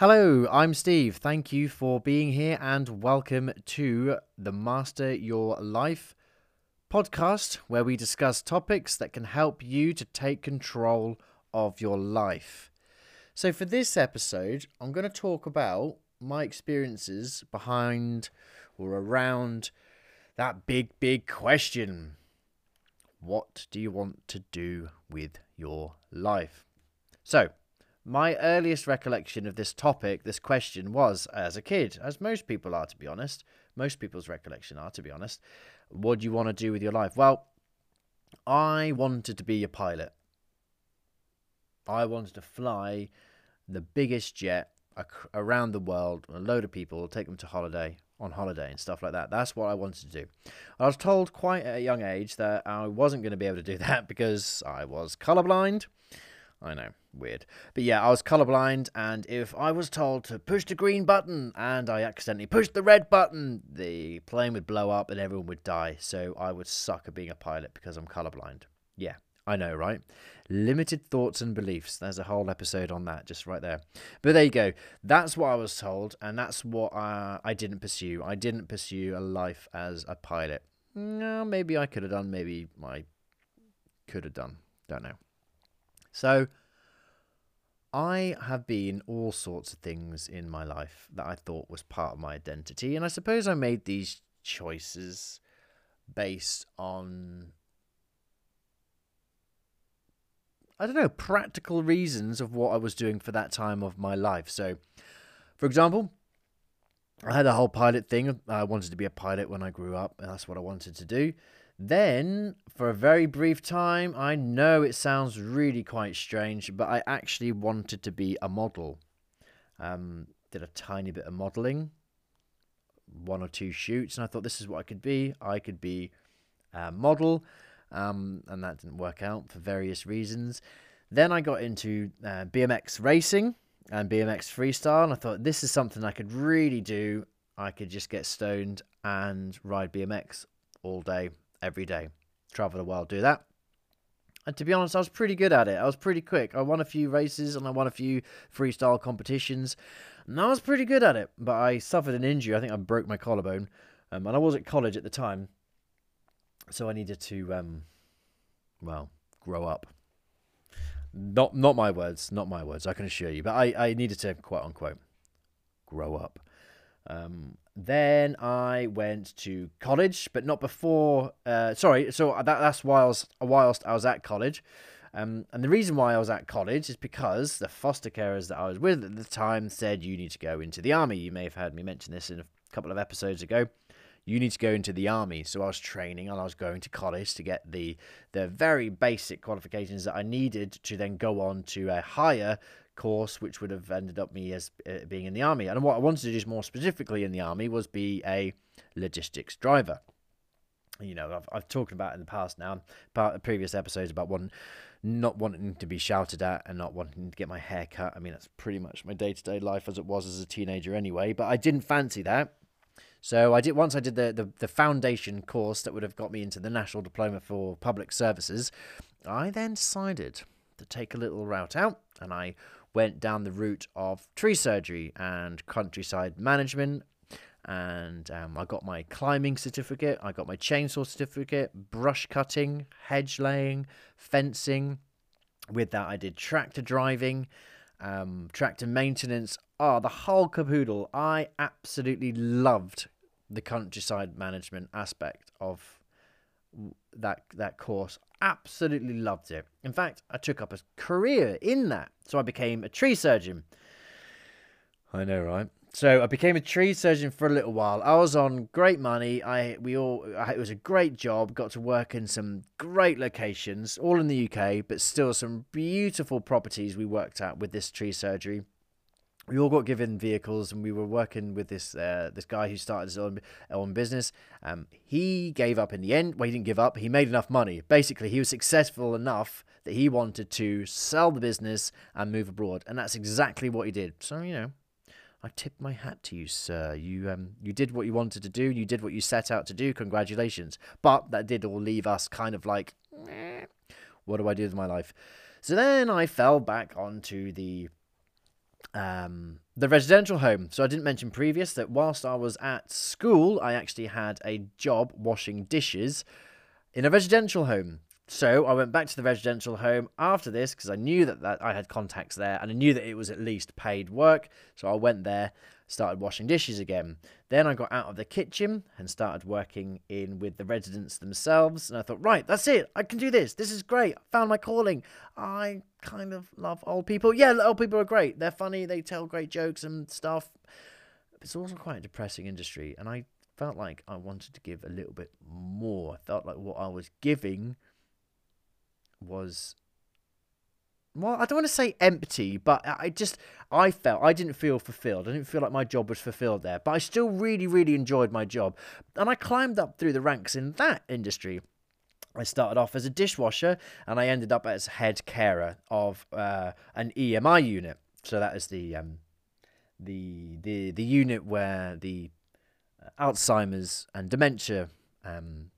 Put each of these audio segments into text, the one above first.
Hello, I'm Steve. Thank you for being here and welcome to the Master Your Life podcast, where we discuss topics that can help you to take control of your life. So, for this episode, I'm going to talk about my experiences behind or around that big, big question What do you want to do with your life? So, my earliest recollection of this topic, this question, was as a kid, as most people are, to be honest. Most people's recollection are, to be honest. What do you want to do with your life? Well, I wanted to be a pilot. I wanted to fly the biggest jet around the world, a load of people, take them to holiday, on holiday and stuff like that. That's what I wanted to do. I was told quite at a young age that I wasn't going to be able to do that because I was colorblind. I know, weird. But yeah, I was colorblind, and if I was told to push the green button and I accidentally pushed the red button, the plane would blow up and everyone would die. So I would suck at being a pilot because I'm colorblind. Yeah, I know, right? Limited thoughts and beliefs. There's a whole episode on that, just right there. But there you go. That's what I was told, and that's what uh, I didn't pursue. I didn't pursue a life as a pilot. No, maybe I could have done. Maybe I could have done. Don't know. So, I have been all sorts of things in my life that I thought was part of my identity, and I suppose I made these choices based on I don't know, practical reasons of what I was doing for that time of my life. So, for example, I had a whole pilot thing. I wanted to be a pilot when I grew up, and that's what I wanted to do. Then, for a very brief time, I know it sounds really quite strange, but I actually wanted to be a model. Um, did a tiny bit of modeling, one or two shoots, and I thought this is what I could be. I could be a model um, and that didn't work out for various reasons. Then I got into uh, BMX racing and BMX freestyle, and I thought this is something I could really do. I could just get stoned and ride BMX all day, every day, travel the world, do that. And to be honest, I was pretty good at it. I was pretty quick. I won a few races and I won a few freestyle competitions. And I was pretty good at it. But I suffered an injury. I think I broke my collarbone. Um, and I was at college at the time so I needed to, um, well, grow up. Not not my words, not my words. I can assure you, but I I needed to quote unquote grow up. Um, then I went to college, but not before. Uh, sorry, so that that's whilst whilst I was at college. Um, and the reason why I was at college is because the foster carers that I was with at the time said you need to go into the army. You may have heard me mention this in a couple of episodes ago you need to go into the army. So I was training and I was going to college to get the the very basic qualifications that I needed to then go on to a higher course, which would have ended up me as uh, being in the army. And what I wanted to do more specifically in the army was be a logistics driver. You know, I've, I've talked about in the past now, part of previous episodes about one not wanting to be shouted at and not wanting to get my hair cut. I mean, that's pretty much my day to day life as it was as a teenager anyway. But I didn't fancy that. So I did once I did the, the, the foundation course that would have got me into the National Diploma for Public Services. I then decided to take a little route out and I went down the route of tree surgery and countryside management. And um, I got my climbing certificate, I got my chainsaw certificate, brush cutting, hedge laying, fencing. With that, I did tractor driving, um, tractor maintenance. Oh, the whole caboodle. I absolutely loved the countryside management aspect of that that course. Absolutely loved it. In fact, I took up a career in that. So I became a tree surgeon. I know, right? So I became a tree surgeon for a little while. I was on great money. I we all it was a great job. Got to work in some great locations, all in the UK, but still some beautiful properties we worked at with this tree surgery. We all got given vehicles, and we were working with this uh, this guy who started his own own business. Um, he gave up in the end. Well, he didn't give up. He made enough money. Basically, he was successful enough that he wanted to sell the business and move abroad, and that's exactly what he did. So you know, I tip my hat to you, sir. You um you did what you wanted to do. You did what you set out to do. Congratulations. But that did all leave us kind of like, what do I do with my life? So then I fell back onto the um, the residential home. So I didn't mention previous that whilst I was at school, I actually had a job washing dishes in a residential home. So I went back to the residential home after this because I knew that, that I had contacts there and I knew that it was at least paid work. So I went there, started washing dishes again. Then I got out of the kitchen and started working in with the residents themselves. And I thought, right, that's it. I can do this. This is great. I found my calling. I kind of love old people. Yeah, old people are great. They're funny. They tell great jokes and stuff. It's also quite a depressing industry. And I felt like I wanted to give a little bit more. I felt like what I was giving was well, I don't want to say empty, but I just I felt I didn't feel fulfilled. I didn't feel like my job was fulfilled there, but I still really really enjoyed my job. And I climbed up through the ranks in that industry. I started off as a dishwasher and I ended up as head carer of uh, an EMI unit. So that is the um, the the the unit where the Alzheimer's and dementia um,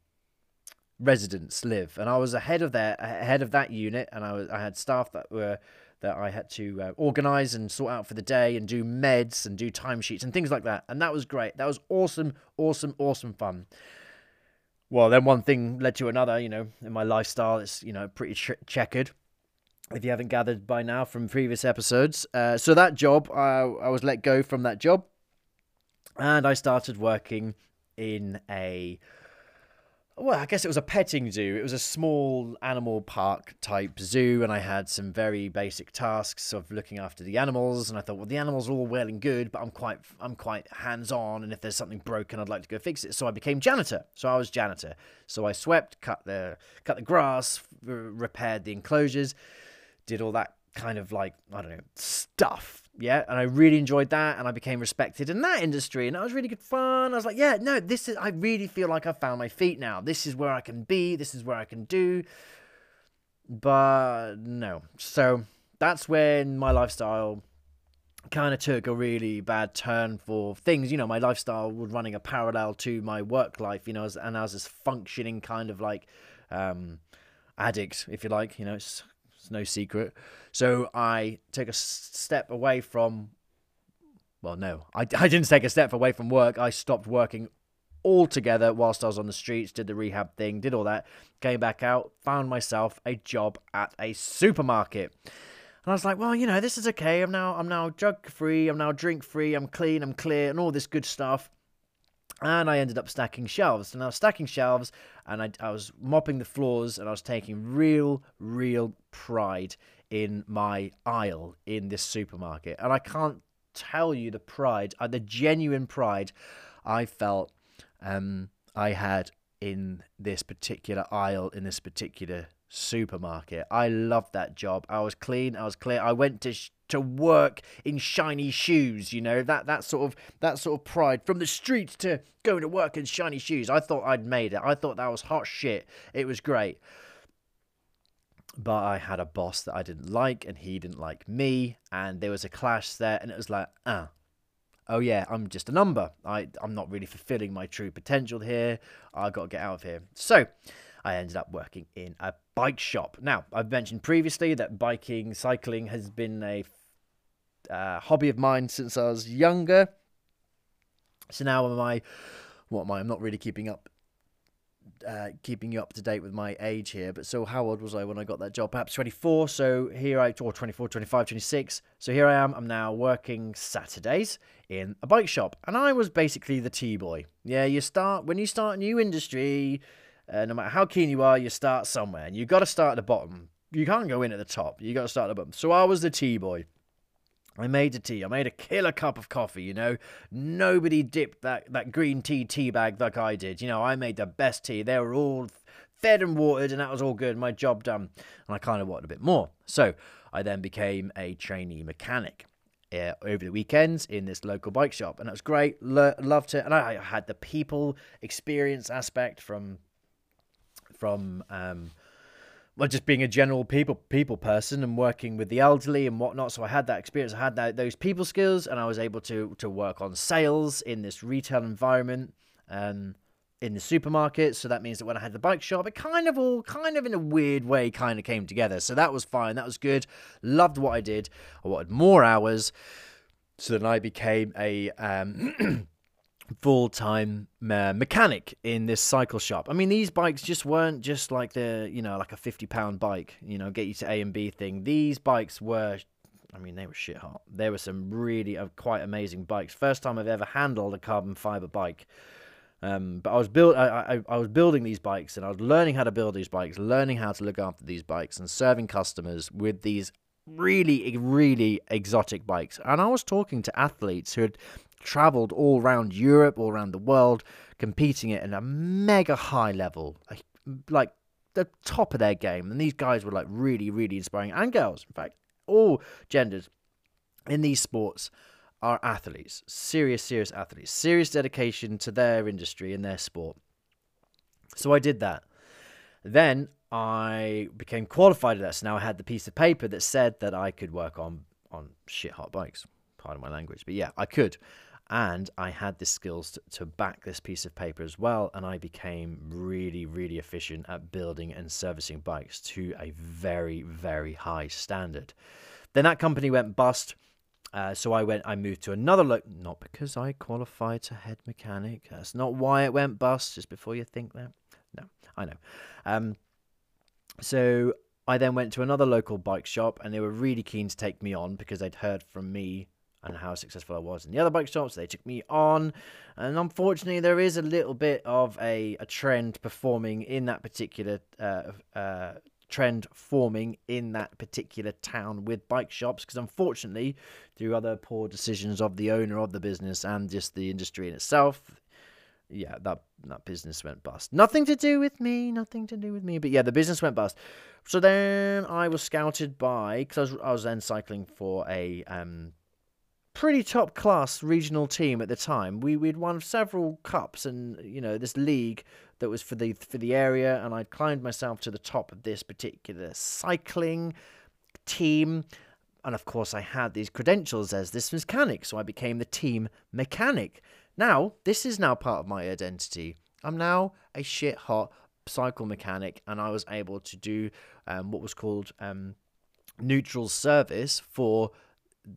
residents live, and I was ahead of that ahead of that unit, and I was I had staff that were that I had to uh, organize and sort out for the day and do meds and do timesheets and things like that, and that was great. That was awesome, awesome, awesome fun. Well, then one thing led to another. You know, in my lifestyle, it's you know pretty ch- checkered. If you haven't gathered by now from previous episodes, uh, so that job, I, I was let go from that job, and I started working in a well, I guess it was a petting zoo. It was a small animal park type zoo, and I had some very basic tasks of looking after the animals. And I thought, well, the animals are all well and good, but I'm quite, I'm quite hands on, and if there's something broken, I'd like to go fix it. So I became janitor. So I was janitor. So I swept, cut the, cut the grass, repaired the enclosures, did all that kind of like I don't know stuff yeah and i really enjoyed that and i became respected in that industry and that was really good fun. I was like yeah no this is i really feel like i found my feet now. This is where i can be. This is where i can do. But no. So that's when my lifestyle kind of took a really bad turn for things. You know my lifestyle was running a parallel to my work life you know and i was this functioning kind of like um addict if you like you know it's it's no secret. So I took a step away from. Well, no, I, I didn't take a step away from work. I stopped working altogether whilst I was on the streets, did the rehab thing, did all that, came back out, found myself a job at a supermarket. And I was like, well, you know, this is okay. I'm now I'm now drug free, I'm now drink free, I'm clean, I'm clear, and all this good stuff and I ended up stacking shelves. And I was stacking shelves, and I, I was mopping the floors, and I was taking real, real pride in my aisle in this supermarket. And I can't tell you the pride, uh, the genuine pride I felt um, I had in this particular aisle in this particular supermarket. I loved that job. I was clean. I was clear. I went to sh- to work in shiny shoes. You know that that sort of that sort of pride from the streets to going to work in shiny shoes. I thought I'd made it. I thought that was hot shit. It was great. But I had a boss that I didn't like, and he didn't like me, and there was a clash there, and it was like, ah, oh yeah, I'm just a number. I I'm not really fulfilling my true potential here. I got to get out of here. So I ended up working in a bike shop. Now, I've mentioned previously that biking, cycling has been a uh, hobby of mine since I was younger. So now am I, what am I? I'm not really keeping up, uh, keeping you up to date with my age here. But so how old was I when I got that job? Perhaps 24. So here I, or 24, 25, 26. So here I am. I'm now working Saturdays in a bike shop, and I was basically the tea boy. Yeah, you start when you start a new industry uh, no matter how keen you are, you start somewhere, and you've got to start at the bottom. You can't go in at the top. You got to start at the bottom. So I was the tea boy. I made the tea. I made a killer cup of coffee, you know. Nobody dipped that, that green tea tea bag like I did. You know, I made the best tea. They were all fed and watered, and that was all good. My job done. And I kind of wanted a bit more. So I then became a trainee mechanic. Uh, over the weekends in this local bike shop, and it was great. Lo- loved it, and I, I had the people experience aspect from from um, well, just being a general people people person and working with the elderly and whatnot. So I had that experience. I had that those people skills, and I was able to to work on sales in this retail environment. Um, in the supermarket. So that means that when I had the bike shop, it kind of all, kind of in a weird way, kind of came together. So that was fine. That was good. Loved what I did. I wanted more hours. So then I became a um, full time uh, mechanic in this cycle shop. I mean, these bikes just weren't just like the, you know, like a 50 pound bike, you know, get you to A and B thing. These bikes were, I mean, they were shit hot. There were some really uh, quite amazing bikes. First time I've ever handled a carbon fiber bike. Um, but I was build I, I, I was building these bikes and I was learning how to build these bikes, learning how to look after these bikes and serving customers with these really really exotic bikes. And I was talking to athletes who had traveled all around Europe, all around the world, competing at a mega high level, like the top of their game. And these guys were like really really inspiring and girls, in fact, all genders in these sports are athletes, serious, serious athletes, serious dedication to their industry and their sport. So I did that. Then I became qualified at that. So now I had the piece of paper that said that I could work on on shit hot bikes. Pardon my language, but yeah, I could. And I had the skills to, to back this piece of paper as well. And I became really, really efficient at building and servicing bikes to a very, very high standard. Then that company went bust. Uh, so I went. I moved to another look. Not because I qualified to head mechanic. That's not why it went bust. Just before you think that. No, I know. Um, so I then went to another local bike shop, and they were really keen to take me on because they'd heard from me and how successful I was in the other bike shops. They took me on, and unfortunately, there is a little bit of a, a trend performing in that particular uh, uh, trend forming in that particular town with bike shops because unfortunately through other poor decisions of the owner of the business and just the industry in itself yeah that that business went bust nothing to do with me nothing to do with me but yeah the business went bust so then i was scouted by because I was, I was then cycling for a um pretty top class regional team at the time. We we'd won several cups and you know this league that was for the for the area, and I'd climbed myself to the top of this particular cycling team. And of course, I had these credentials as this mechanic, so I became the team mechanic. Now, this is now part of my identity. I'm now a shit hot cycle mechanic, and I was able to do um, what was called um, neutral service for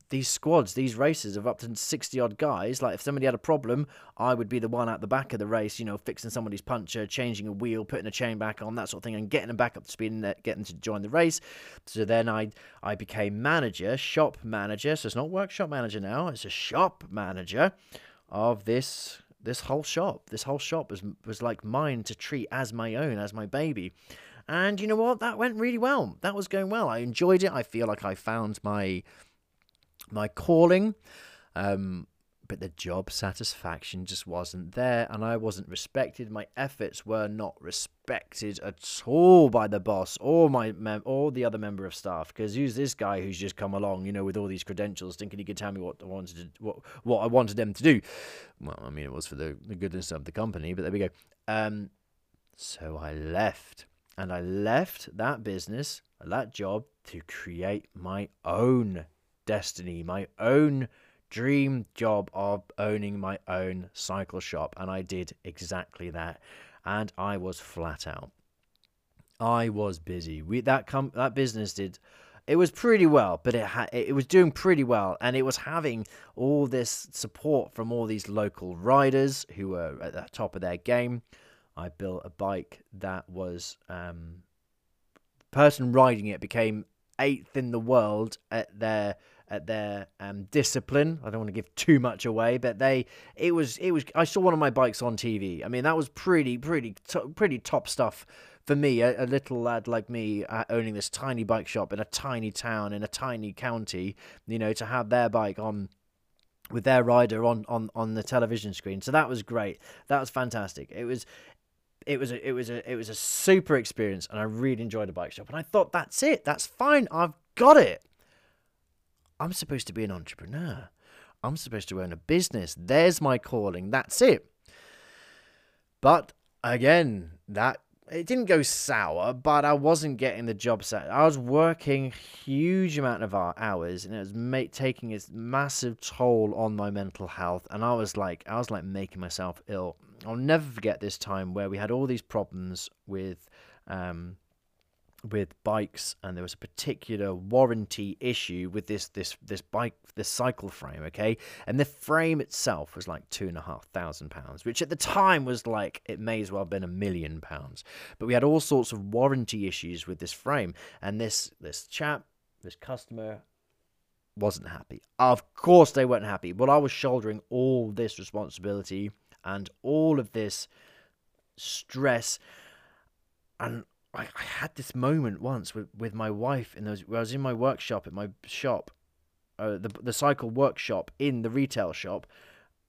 these squads, these races of up to 60 odd guys, like if somebody had a problem, I would be the one at the back of the race, you know, fixing somebody's puncture, changing a wheel, putting a chain back on, that sort of thing, and getting them back up to speed and getting them to join the race. So then I I became manager, shop manager. So it's not workshop manager now, it's a shop manager of this this whole shop. This whole shop was was like mine to treat as my own, as my baby. And you know what? That went really well. That was going well. I enjoyed it. I feel like I found my my calling. Um, but the job satisfaction just wasn't there, and I wasn't respected. My efforts were not respected at all by the boss or my mem- or the other member of staff. Because who's this guy who's just come along, you know, with all these credentials, thinking he could tell me what I wanted to, what what I wanted them to do? Well, I mean, it was for the, the goodness of the company, but there we go. Um, so I left, and I left that business, that job, to create my own destiny, my own dream job of owning my own cycle shop. And I did exactly that. And I was flat out. I was busy. We that com- that business did it was pretty well, but it had it was doing pretty well, and it was having all this support from all these local riders who were at the top of their game. I built a bike that was um, person riding it became eighth in the world at their at their um, discipline. I don't want to give too much away, but they it was it was. I saw one of my bikes on TV. I mean, that was pretty pretty pretty top stuff for me, a, a little lad like me, uh, owning this tiny bike shop in a tiny town in a tiny county. You know, to have their bike on with their rider on, on, on the television screen. So that was great. That was fantastic. It was it was a, it was a it was a super experience and I really enjoyed the bike shop and I thought that's it. That's fine. I've got it. I'm supposed to be an entrepreneur. I'm supposed to own a business. There's my calling. That's it. But again, that it didn't go sour, but I wasn't getting the job set. I was working huge amount of hours, and it was taking its massive toll on my mental health. And I was like, I was like making myself ill. I'll never forget this time where we had all these problems with um, with bikes and there was a particular warranty issue with this this this bike this cycle frame okay? And the frame itself was like two and a half thousand pounds which at the time was like it may as well have been a million pounds. But we had all sorts of warranty issues with this frame and this this chap this customer wasn't happy. Of course they weren't happy. But i was shouldering all this responsibility and all of this stress and I, I had this moment once with, with my wife in those where I was in my workshop at my shop, uh, the the cycle workshop in the retail shop,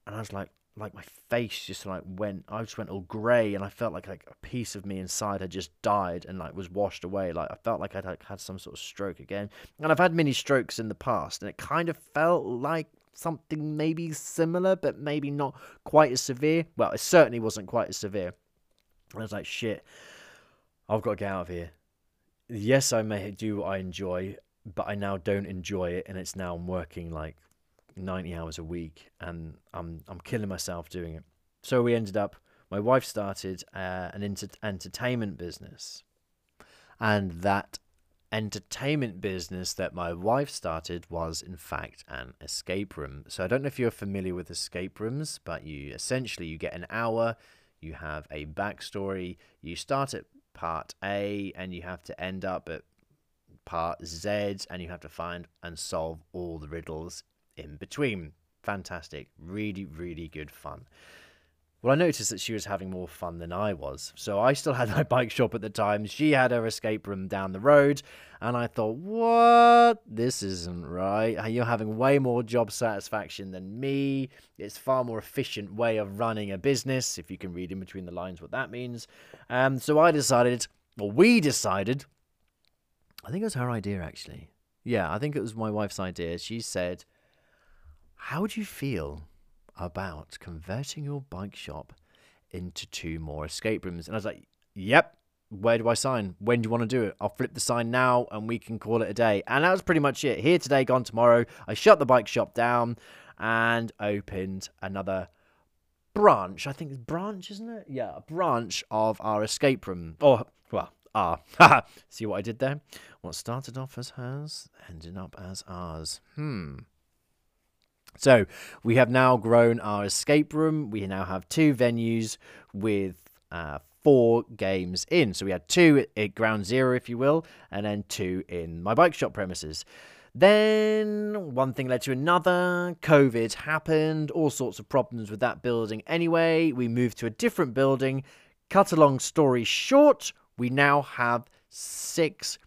and I was like like my face just like went I just went all grey and I felt like like a piece of me inside had just died and like was washed away. Like I felt like I'd like, had some sort of stroke again. And I've had many strokes in the past and it kind of felt like something maybe similar but maybe not quite as severe. Well it certainly wasn't quite as severe. I was like shit I've got to get out of here. Yes, I may do what I enjoy, but I now don't enjoy it, and it's now I'm working like 90 hours a week, and I'm I'm killing myself doing it. So we ended up. My wife started uh, an inter- entertainment business, and that entertainment business that my wife started was in fact an escape room. So I don't know if you're familiar with escape rooms, but you essentially you get an hour, you have a backstory, you start at part A and you have to end up at part Z and you have to find and solve all the riddles in between. Fantastic. Really, really good fun. Well, I noticed that she was having more fun than I was. So I still had my bike shop at the time. She had her escape room down the road. And I thought, what? This isn't right. You're having way more job satisfaction than me. It's far more efficient way of running a business, if you can read in between the lines what that means. Um, so I decided, or we decided, I think it was her idea actually. Yeah, I think it was my wife's idea. She said, How would you feel about converting your bike shop into two more escape rooms. And I was like, yep. Where do I sign? When do you want to do it? I'll flip the sign now and we can call it a day. And that was pretty much it. Here today, gone tomorrow. I shut the bike shop down and opened another branch. I think it's branch, isn't it? Yeah, a branch of our escape room. Or, well, ah. See what I did there? What started off as hers ended up as ours. Hmm. So we have now grown our escape room. We now have two venues with uh, four games in. So we had two at Ground Zero, if you will, and then two in my bike shop premises. Then one thing led to another. COVID happened, all sorts of problems with that building anyway. We moved to a different building. Cut a long story short, we now have six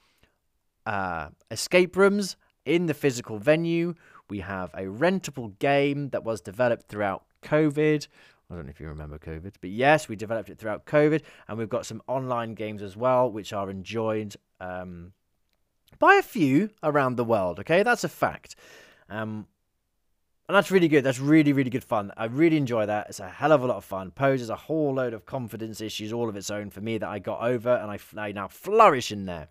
uh, escape rooms in the physical venue. We have a rentable game that was developed throughout COVID. I don't know if you remember COVID, but yes, we developed it throughout COVID, and we've got some online games as well, which are enjoyed um, by a few around the world. Okay, that's a fact. Um, and that's really good. That's really, really good fun. I really enjoy that. It's a hell of a lot of fun. Poses a whole load of confidence issues all of its own for me that I got over, and I, I now flourish in there.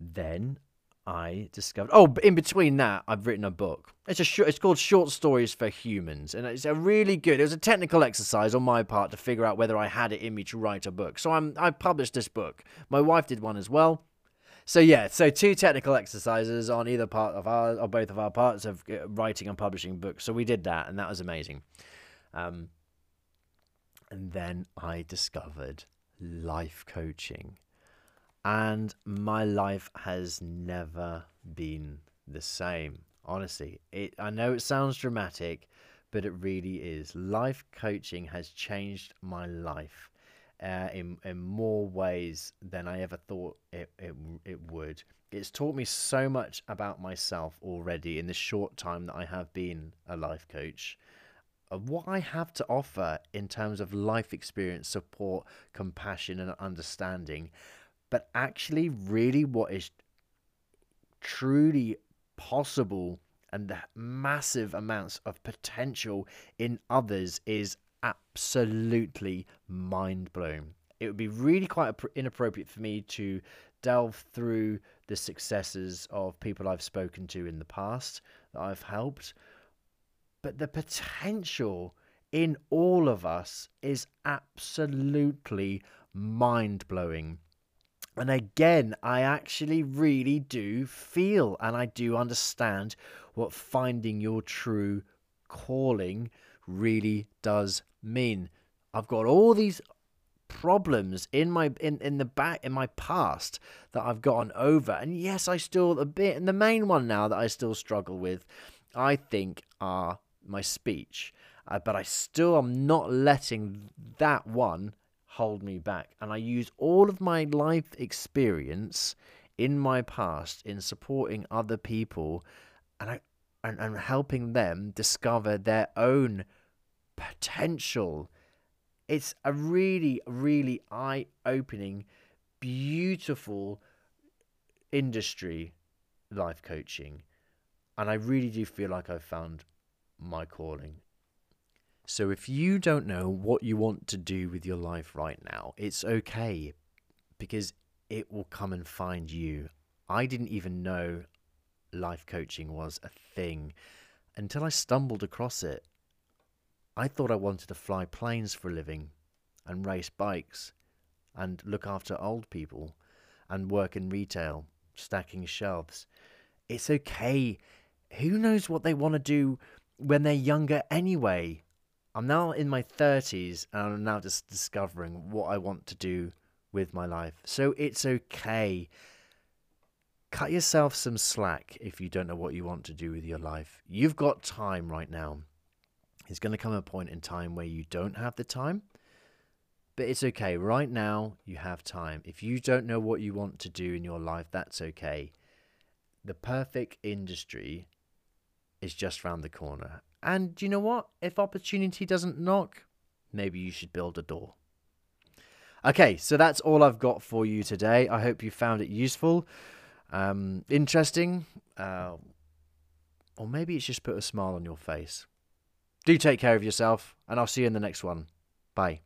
Then I discovered. Oh, in between that, I've written a book. It's a short, it's called Short Stories for Humans, and it's a really good. It was a technical exercise on my part to figure out whether I had it in me to write a book. So I'm I published this book. My wife did one as well. So yeah, so two technical exercises on either part of our or both of our parts of uh, writing and publishing books. So we did that, and that was amazing. Um, and then I discovered life coaching and my life has never been the same. Honestly, it I know it sounds dramatic, but it really is. Life coaching has changed my life uh, in in more ways than I ever thought it, it it would. It's taught me so much about myself already in the short time that I have been a life coach. Of what I have to offer in terms of life experience, support, compassion, and understanding but actually, really, what is truly possible and the massive amounts of potential in others is absolutely mind blowing. It would be really quite inappropriate for me to delve through the successes of people I've spoken to in the past that I've helped, but the potential in all of us is absolutely mind blowing. And again, I actually really do feel and I do understand what finding your true calling really does mean. I've got all these problems in my in, in the back in my past that I've gotten over. And yes, I still a bit and the main one now that I still struggle with, I think, are my speech. Uh, but I still am not letting that one hold me back. And I use all of my life experience in my past in supporting other people and I and, and helping them discover their own potential. It's a really, really eye opening, beautiful industry, life coaching. And I really do feel like I've found my calling. So if you don't know what you want to do with your life right now, it's okay because it will come and find you. I didn't even know life coaching was a thing until I stumbled across it. I thought I wanted to fly planes for a living and race bikes and look after old people and work in retail, stacking shelves. It's okay. Who knows what they want to do when they're younger anyway? I'm now in my 30s and I'm now just discovering what I want to do with my life. So it's okay. Cut yourself some slack if you don't know what you want to do with your life. You've got time right now. There's going to come a point in time where you don't have the time, but it's okay. Right now, you have time. If you don't know what you want to do in your life, that's okay. The perfect industry is just round the corner. And you know what? If opportunity doesn't knock, maybe you should build a door. Okay, so that's all I've got for you today. I hope you found it useful, um, interesting, uh, or maybe it's just put a smile on your face. Do take care of yourself, and I'll see you in the next one. Bye.